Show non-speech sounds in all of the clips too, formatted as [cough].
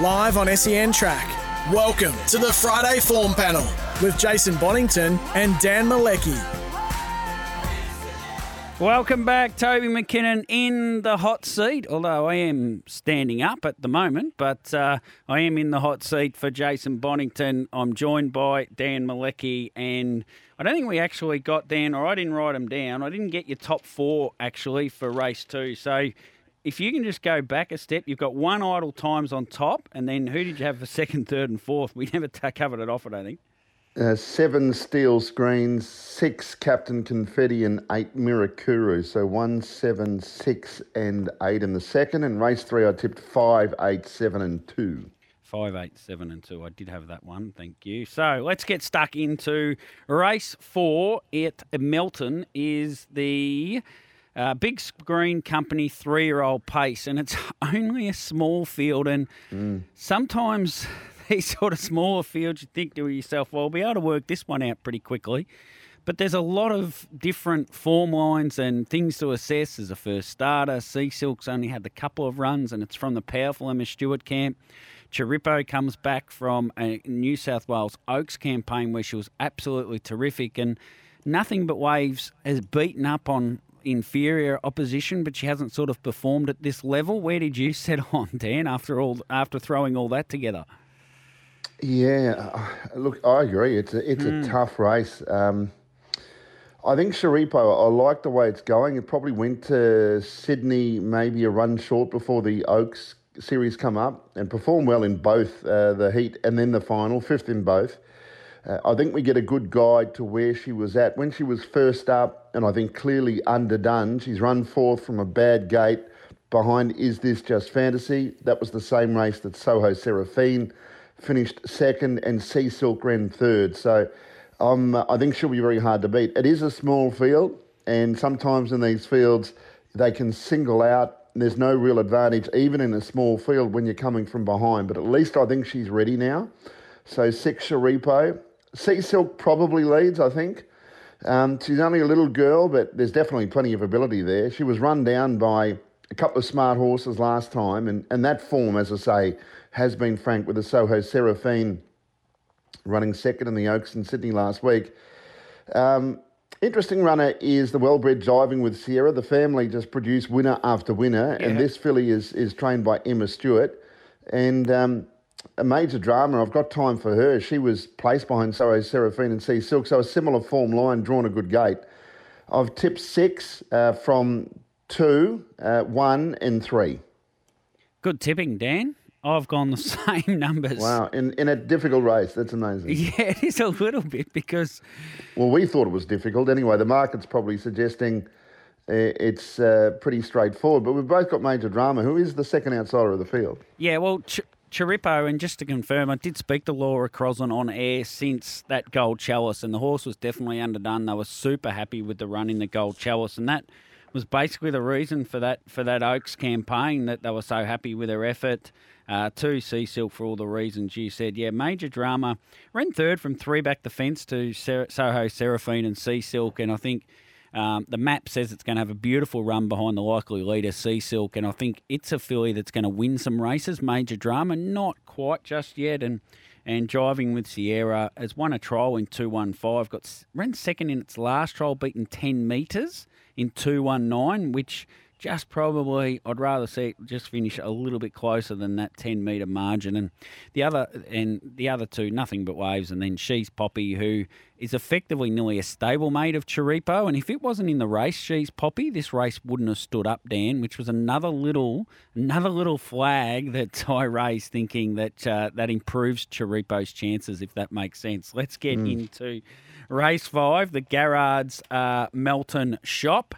Live on SEN Track. Welcome to the Friday Form Panel with Jason Bonington and Dan Malecki. Welcome back, Toby McKinnon in the hot seat. Although I am standing up at the moment, but uh, I am in the hot seat for Jason Bonington. I'm joined by Dan Malecki, and I don't think we actually got Dan, or I didn't write him down. I didn't get your top four actually for race two. So if you can just go back a step, you've got one idle times on top, and then who did you have for second, [laughs] third, and fourth? We never t- covered it off, I don't think. Uh, seven steel screens, six Captain Confetti, and eight Mirakuru. So one, seven, six, and eight in the second. And race three, I tipped five, eight, seven, and two. Five, eight, seven, and two. I did have that one. Thank you. So let's get stuck into race four at Melton. Is the uh, big screen company three-year-old pace, and it's [laughs] only a small field. And sometimes [laughs] these sort of smaller fields, you think to yourself, "Well, I'll be able to work this one out pretty quickly." But there's a lot of different form lines and things to assess as a first starter. Sea Silk's only had a couple of runs, and it's from the powerful Emma Stewart camp. Chiripo comes back from a New South Wales Oaks campaign where she was absolutely terrific, and nothing but waves has beaten up on inferior opposition, but she hasn't sort of performed at this level. Where did you [laughs] set on, Dan? After all, after throwing all that together, Yeah, uh, look, I agree. It's a, it's a tough race. Um, I think Sharipo, I like the way it's going. It probably went to Sydney maybe a run short before the Oaks series come up and performed well in both uh, the heat and then the final, fifth in both. Uh, I think we get a good guide to where she was at when she was first up, and I think clearly underdone. She's run fourth from a bad gate behind Is This Just Fantasy? That was the same race that Soho Seraphine finished second and Sea Silk ran third. So um, I think she'll be very hard to beat. It is a small field, and sometimes in these fields, they can single out. There's no real advantage, even in a small field, when you're coming from behind. But at least I think she's ready now. So six Sharipo. Sea Silk probably leads, I think. Um, she's only a little girl, but there's definitely plenty of ability there. She was run down by a couple of smart horses last time, and, and that form, as I say, has been frank with the Soho Seraphine running second in the Oaks in Sydney last week. Um, interesting runner is the well-bred driving with Sierra. The family just produce winner after winner, and this filly is is trained by Emma Stewart. And um, a major drama. I've got time for her. She was placed behind Soho Seraphine and Sea Silk, so a similar form line, drawn a good gate. I've tipped six uh, from two, uh, one, and three. good tipping, Dan. I've gone the [laughs] same numbers. Wow, in, in a difficult race. That's amazing. [laughs] Yeah, it is a little bit because Well, we thought it was difficult. Anyway, the market's probably suggesting uh, it's uh, pretty straightforward. But we've both got major drama. Who is the second outsider of the field? Yeah, well, Ch- Chiripo, and just to confirm, I did speak to Laura Crossland on air since that Gold Chalice, and the horse was definitely underdone. They were super happy with the run in the Gold Chalice, and that was basically the reason for that for that Oaks campaign that they were so happy with her effort. Uh, Sea Silk for all the reasons you said. Yeah, major drama. Ran third from three back the fence to Soho Seraphine and Sea Silk, and I think um, the map says it's going to have a beautiful run behind the likely leader, Sea Silk, and I think it's a filly that's going to win some races. Major drama, not quite just yet, and and driving with Sierra has won a trial in two one five. Got ran second in its last trial, beaten ten metres in two one nine, which just probably I'd rather see it just finish a little bit closer than that ten metre margin. And the other and the other two, nothing but waves. And then she's Poppy, who is effectively nearly a stablemate of Chiripo. And if it wasn't in the race, she's Poppy, this race wouldn't have stood up, Dan, which was another little another little flag that [laughs] I raised, thinking that uh, that improves Chiripo's chances, if that makes sense. Let's get into race five, the Garrard's uh, Melton Shop.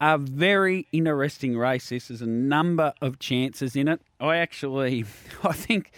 A very interesting race. This is a number of chances in it. I actually, [laughs] I think.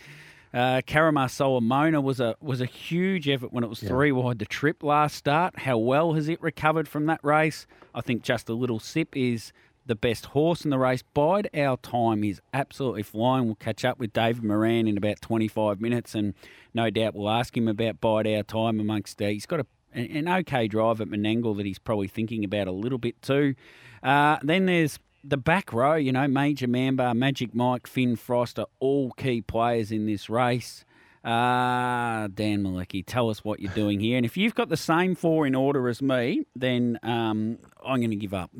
Uh, Caramar Solomona was a was a huge effort when it was three wide the trip last start. How well has it recovered from that race? I think just a little sip is the best horse in the race. Bide our time is absolutely flying. We'll catch up with David Moran in about 25 minutes, and no doubt we'll ask him about bide our time amongst. Uh, he's got a, an okay drive at Menangle that he's probably thinking about a little bit too. Uh, then there's the back row, you know, Major Mambar, Magic Mike, Finn Frost are all key players in this race. Uh, Dan Malecki, tell us what you're doing here. And if you've got the same four in order as me, then um, I'm going to give up.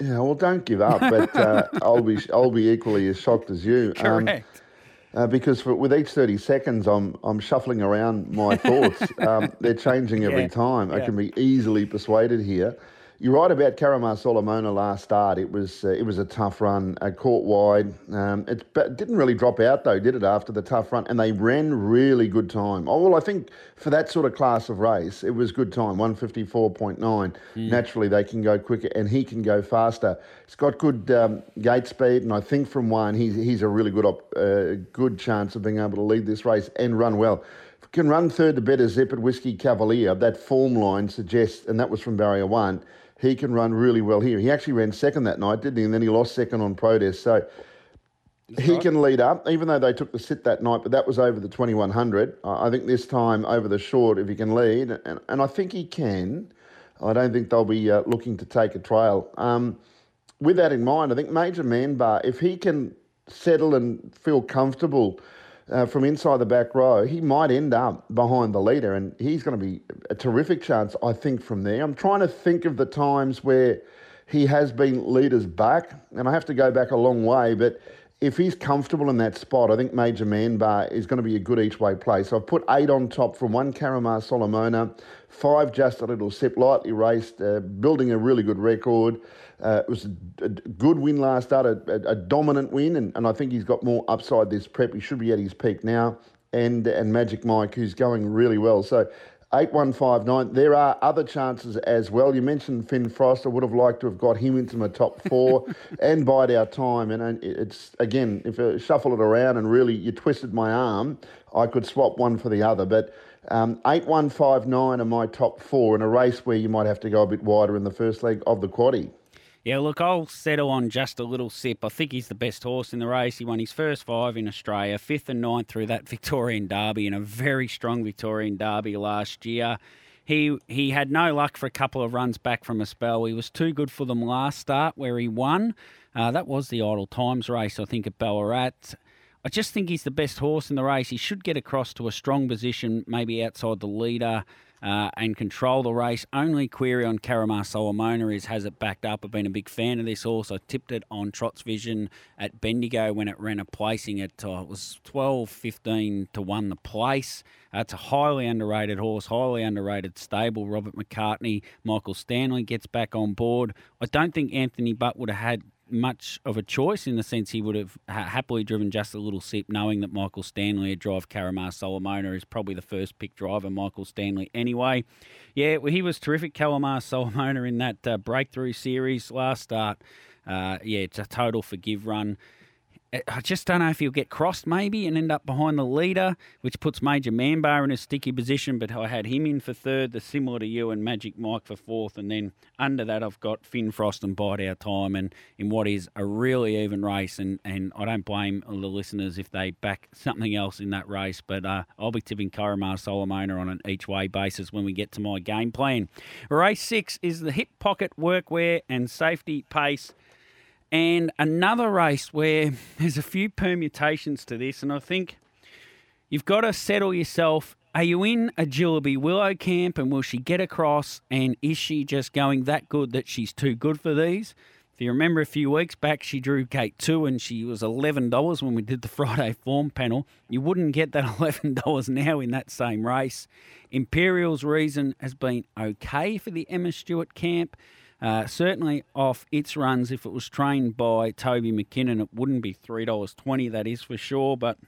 Yeah, well, don't give up, but uh, [laughs] I'll be I'll be equally as shocked as you. Um, Correct. Uh, because for, with each 30 seconds, I'm I'm shuffling around my thoughts. [laughs] um, they're changing every Yeah, time. I can be easily persuaded here. You're right about Caramar Solomona last start. It was uh, it was a tough run, uh, caught wide. Um, it but didn't really drop out though, did it? After the tough run, and they ran really good time. Oh well, I think for that sort of class of race, it was good time. 154.9. Naturally, they can go quicker, and he can go faster. He's got good um, gate speed, and I think from one, he's he's a really good op, uh, good chance of being able to lead this race and run well. Can run third to better zip at Whiskey Cavalier. That form line suggests, and that was from barrier one. He can run really well here. He actually ran second that night, didn't he? And then he lost second on protest. So he can lead up, even though they took the sit that night, but that was over the 2100. I I think this time over the short, if he can lead, and, and I think he can, I don't think they'll be uh, looking to take a trail. Um, with that in mind, I think Major Manbar, if he can settle and feel comfortable uh, from inside the back row, he might end up behind the leader, and he's going to be a terrific chance, I think, from there. I'm trying to think of the times where he has been leaders back, and I have to go back a long way, but if he's comfortable in that spot, I think Major Manbar is going to be a good each way play. So I've put eight on top from one Caramar Solomona, five just a little sip, lightly raced, uh, building a really good record. Uh, it was a, a good win last start, a, a, a dominant win, and, and I think he's got more upside this prep. He should be at his peak now. And, and Magic Mike, who's going really well. So 8159. There are other chances as well. You mentioned Finn Frost. I would have liked to have got him into my top four [laughs] and bide our time. And it's, again, if I shuffle it around and really you twisted my arm, I could swap one for the other. But um, 8159 are my top four in a race where you might have to go a bit wider in the first leg of the quaddy. Yeah, look, I'll settle on just a little sip. I think he's the best horse in the race. He won his first five in Australia, fifth and ninth through that [laughs] Victorian Derby, and a very strong Victorian Derby last year. He he had no luck for a couple of runs back from a spell. He was too good for them last start where he won. Uh, that was the Idle Times race, I think, at Ballarat. I just think he's the best horse in the race. He should get across to a strong position, maybe outside the leader, uh, and control the race. Only query on Caramar Solomona is has it backed up. I've been a big fan of this horse. I tipped it on Trot's Vision at Bendigo when it ran a placing at uh, it was 12, 15 to 1 the place. Uh, it's a highly underrated horse, highly underrated stable. Robert McCartney, Michael Stanley gets back on board. I don't think Anthony Butt would have had much of a choice in the sense he would have ha- happily driven just a little sip, knowing that Michael Stanley would drive Caramar Solomona is probably the first pick driver, Michael Stanley. Anyway, yeah, well, he was terrific, Caramar Solomona, in that uh, breakthrough series last start. Uh, yeah, it's a total forgive run. I just don't know if he'll get crossed maybe and end up behind the leader, which puts Major Manbar in a sticky position. But I had him in for third, the similar to you, and Magic Mike for fourth. And then under that, I've got Finn Frost and Bide Our Time, and in what is a really even race. And, and I don't blame the listeners if they back something else in that race. But uh, I'll be tipping Caramar Solomona on an each way basis when we get to my game plan. Race six is the hip pocket workwear and safety pace. And another race where [laughs] there's a few permutations to this, and I think you've got to settle yourself. Are you in a Jillaby Willow camp, and will she get across? And is she just going that good that she's too good for these? If you remember a few weeks back, she drew gate two and she was $11 when we did the [laughs] Friday form panel. You wouldn't get that [laughs] $11 now in that same race. Imperial's reason has been okay for the Emma Stewart camp. Uh, certainly off its runs, if it was trained by Toby McKinnon, it wouldn't be $3.20, that is for sure. But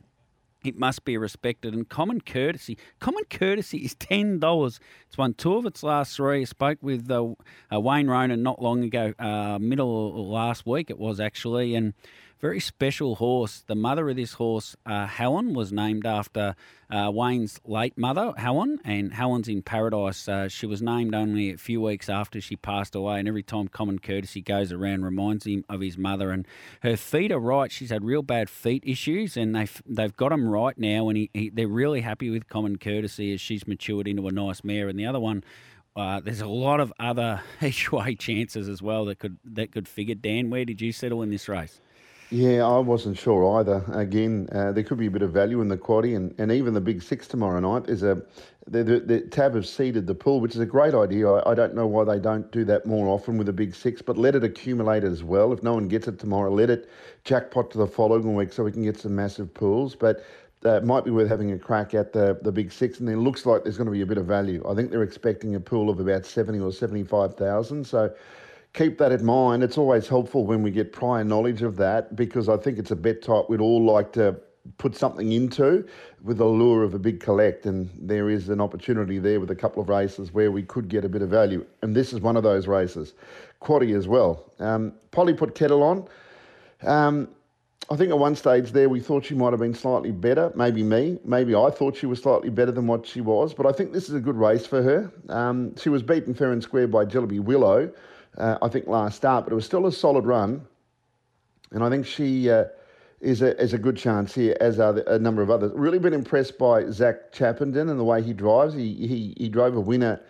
it must be respected. And common courtesy, common courtesy is ten dollars. It's won two of its last three. I spoke with uh, uh, Wayne Ronan not long ago, uh, middle last week it was actually, and very special horse. The mother of this horse, uh, Helen, was named after uh, Wayne's late mother, Helen, and Helen's in paradise. Uh, she was named only a few weeks after she passed away, and every time Common Courtesy goes around, reminds him of his mother. And her feet are right. She's had real bad feet issues, and they've they've got them right now, and he, he, they're really happy with Common Courtesy as she's matured into a nice mare. And the other one. Uh, there's a lot of other [laughs] each way chances as well that could that could figure. Dan, where did you settle in this race? Yeah, I wasn't sure either. Again, uh, there could be a bit of value in the quaddy, and, and even the big six tomorrow night is a. The, the, the Tab have seeded the pool, which is a great idea. I, I don't know why they don't do that more often with the big six, but let it accumulate as well. If no one gets it tomorrow, let it jackpot to the following week so we can get some massive pools. But uh, it might be worth having a crack at the, the big six, and it looks like there's going to be a bit of value. I think they're expecting a pool of about 70 or 75,000. So keep that in mind. It's always helpful when we get prior knowledge of that because I think it's a bet type we'd all like to put something into with the lure of a big collect. And there is an opportunity there with a couple of races where we could get a bit of value. And this is one of those races. Quaddy as well. Um, Polly put kettle on. Um, I think at one stage there we thought she might have been slightly better. Maybe me. Maybe I thought she was slightly better than what she was. But I think this is a good race for her. Um, she was beaten fair and square by Jillaby Willow uh, I think, last start, but it was still a solid run. And I think she uh, is, a, is a good chance here, as are the, a number of others. Really been impressed by Zach Chappenden and the way he drives. He, he, he drove a winner,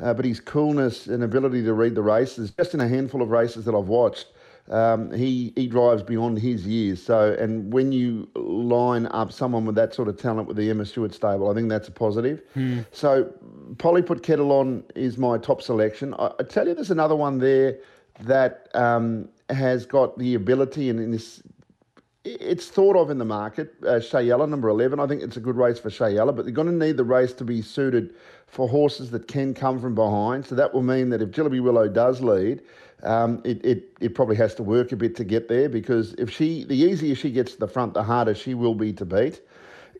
uh, but his coolness and ability to read the races, just in a handful of races that I've watched, um, he he drives beyond his years. So, and when you line up someone with that sort of talent with the Emma Stewart stable, I think that's a positive. Hmm. So, Polly put kettle on is my top selection. I, I tell you, there's another one there that um, has got the ability and in this. It's thought of in the market. Uh, Shayella, number 11. I think it's a good race for Shayella, but they're going to need the race to be suited for horses that can come from behind. So that will mean that if Jillaby Willow does lead, um, it, it, it probably has to work a bit to get there because if she, the easier she gets to the front, the harder she will be to beat.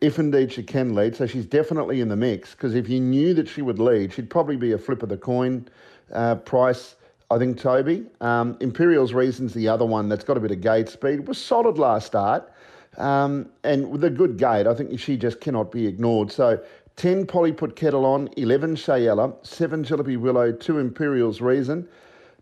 If indeed she can lead, so she's definitely in the mix. Because if you knew that she would lead, she'd probably be a flip of the coin uh, price. I think Toby um, Imperial's reasons the other one that's got a bit of gate speed was solid last start, um, and with a good gate, I think she just cannot be ignored. So 10 Polly put kettle on, 11 Shayella, 7 Jillaby Willow, 2 Imperial's reason.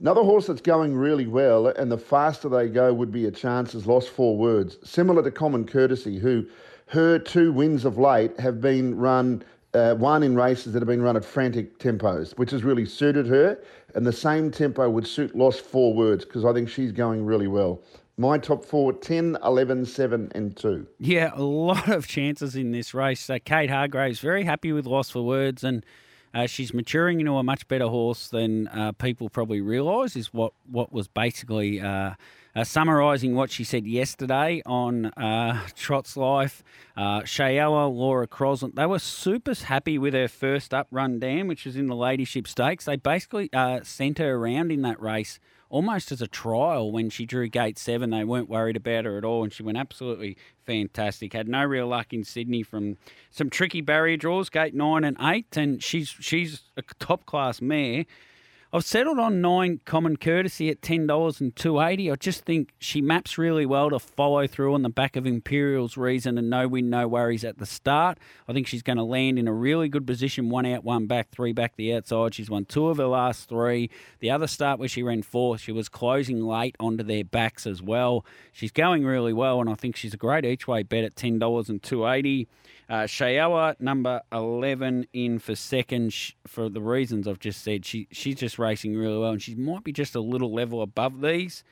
Another horse that's going really well, and the faster they go would be a chance, is Lost for Words. Similar to Common Courtesy, who her two wins of late have been run, uh, one in races that have been run at frantic tempos, which has really suited her. And the same tempo would suit Lost for Words because I think she's going really well. My top four 10, 11, 7, and 2. Yeah, a lot of chances in this race. So Kate Hargreaves very happy with Lost for Words and uh, she's maturing into a much better horse than uh, people probably realise. Is what what was basically uh, uh, summarising what she said yesterday on uh, Trot's Life. Uh, Shayella, Laura Crossland, they were super happy with her first up run down, which was in the Ladyship Stakes. They basically uh, sent her around in that race almost as a trial when she drew gate seven. They weren't worried about her at all, and she went absolutely fantastic. Had no real luck in Sydney from some tricky barrier draws, gate nine and eight, and she's she's a top class mare. I've settled on nine common courtesy at ten dollars and two eighty. I just think she maps really well to follow through on the back of Imperial's reason and no win, no worries at the start. I think she's going to land in a really good position, one out, one back, three back the outside. She's won two of her last three. The other start where she ran fourth, she was closing late onto their backs as well. She's going really well, and I think she's a great each way bet at ten dollars and two eighty. Uh, Shayella, number 11, in for second for the reasons I've just said. She She's just racing really well, and she might be just a little level above these.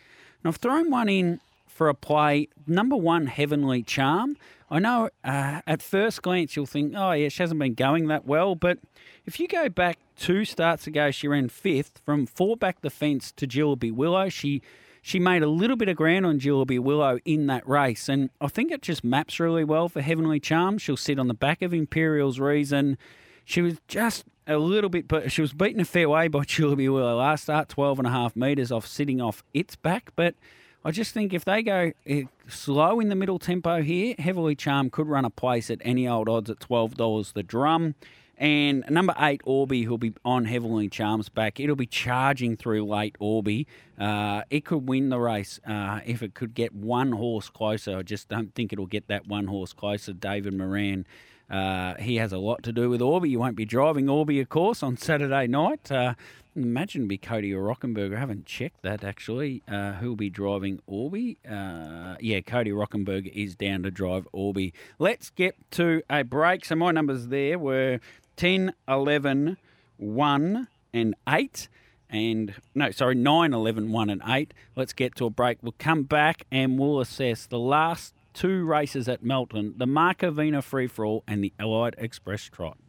And I've thrown one in for a play, number one, Heavenly Charm. I know uh, at first glance you'll think, oh, yeah, she hasn't been going that well, but if you go back two starts ago, she ran fifth from four back the fence to Jillaby Willow. She she made a little bit of ground on Jillaby Willow in that race, and I think it just maps really well for Heavenly Charm. She'll sit on the back of Imperial's Reason. She was just a little bit, but she was beaten a fair way by [laughs] Jillaby Willow last start, 12 and a half metres off sitting off its back, but I just think if they go eh, slow in the middle tempo here, Heavily Charm could run a place at any old odds at twelve dollars the drum. And number eight, Orby, who'll be on Heavily Charms back. It'll be charging through late Orby. Uh, it could win the race uh, if it could get one horse closer. I just don't think it'll get that one horse closer. David Moran. Uh, he has a lot to do with Orby. You won't be driving Orby, of course, on Saturday night. Uh, imagine be Cody or Rockenberg. I haven't checked that actually. Uh, who'll be driving Orby? Uh, yeah, Cody Rockenberg is down to drive Orby. Let's get to a break. So my numbers there were 10, 11, 1, and 8. And no, sorry, 9, 11, 1, and 8. Let's get to a break. We'll come back and we'll assess the last two races at Melton the Markovina Free For All and the Allied Express Trot.